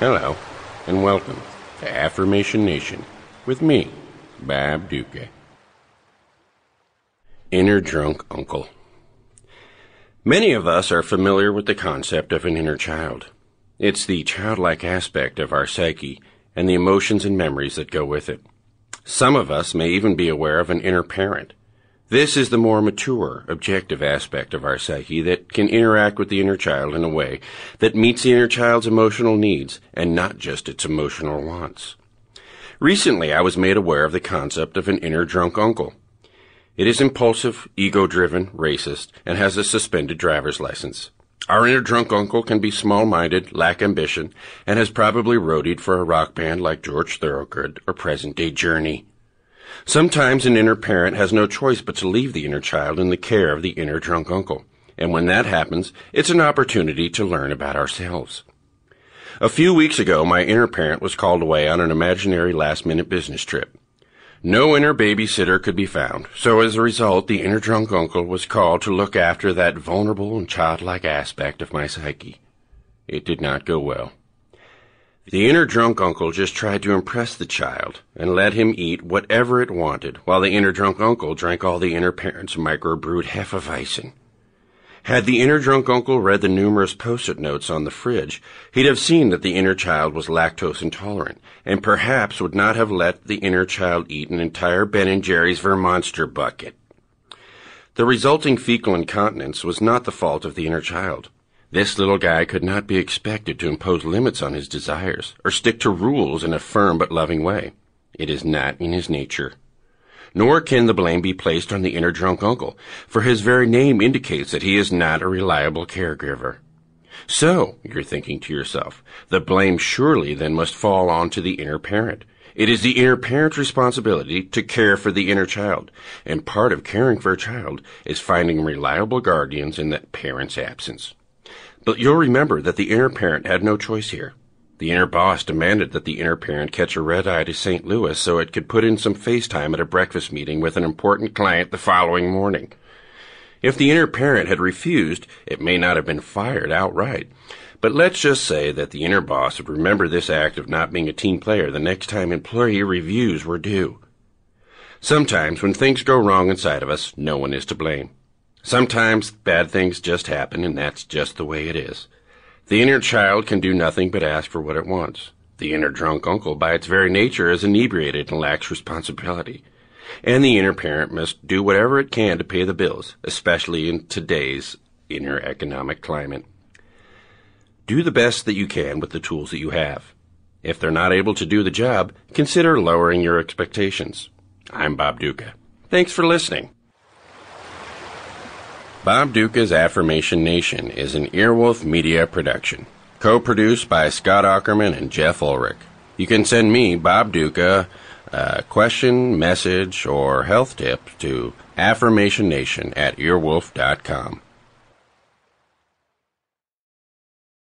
Hello, and welcome to Affirmation Nation with me, Bob Ducca. Inner Drunk Uncle. Many of us are familiar with the concept of an inner child. It's the childlike aspect of our psyche and the emotions and memories that go with it. Some of us may even be aware of an inner parent. This is the more mature, objective aspect of our psyche that can interact with the inner child in a way that meets the inner child's emotional needs and not just its emotional wants. Recently, I was made aware of the concept of an inner drunk uncle. It is impulsive, ego-driven, racist, and has a suspended driver's license. Our inner drunk uncle can be small-minded, lack ambition, and has probably roadied for a rock band like George Thorogood or present-day Journey. Sometimes an inner parent has no choice but to leave the inner child in the care of the inner drunk uncle. And when that happens, it's an opportunity to learn about ourselves. A few weeks ago, my inner parent was called away on an imaginary last-minute business trip. No inner babysitter could be found, so as a result, the inner drunk uncle was called to look after that vulnerable and childlike aspect of my psyche. It did not go well. The inner drunk uncle just tried to impress the child and let him eat whatever it wanted, while the inner drunk uncle drank all the inner parent's microbrewed Hefeweizen. Had the inner drunk uncle read the numerous post-it notes on the fridge, he'd have seen that the inner child was lactose intolerant, and perhaps would not have let the inner child eat an entire Ben & Jerry's Vermonster bucket. The resulting fecal incontinence was not the fault of the inner child. This little guy could not be expected to impose limits on his desires, or stick to rules in a firm but loving way. It is not in his nature. Nor can the blame be placed on the inner drunk uncle, for his very name indicates that he is not a reliable caregiver. So, you're thinking to yourself, the blame surely then must fall on to the inner parent. It is the inner parent's responsibility to care for the inner child, and part of caring for a child is finding reliable guardians in that parent's absence. But you'll remember that the inner parent had no choice here. The inner boss demanded that the inner parent catch a red eye to St. Louis so it could put in some face time at a breakfast meeting with an important client the following morning. If the inner parent had refused, it may not have been fired outright. But let's just say that the inner boss would remember this act of not being a team player the next time employee reviews were due. Sometimes when things go wrong inside of us, no one is to blame. Sometimes bad things just happen and that's just the way it is. The inner child can do nothing but ask for what it wants. The inner drunk uncle, by its very nature, is inebriated and lacks responsibility. And the inner parent must do whatever it can to pay the bills, especially in today's inner economic climate. Do the best that you can with the tools that you have. If they're not able to do the job, consider lowering your expectations. I'm Bob Ducca. Thanks for listening. Bob Ducca's Affirmation Nation is an Earwolf Media production, co-produced by Scott Aukerman and Jeff Ullrich. You can send me, Bob Ducca, a question, message, or health tip to affirmationnation at earwolf.com.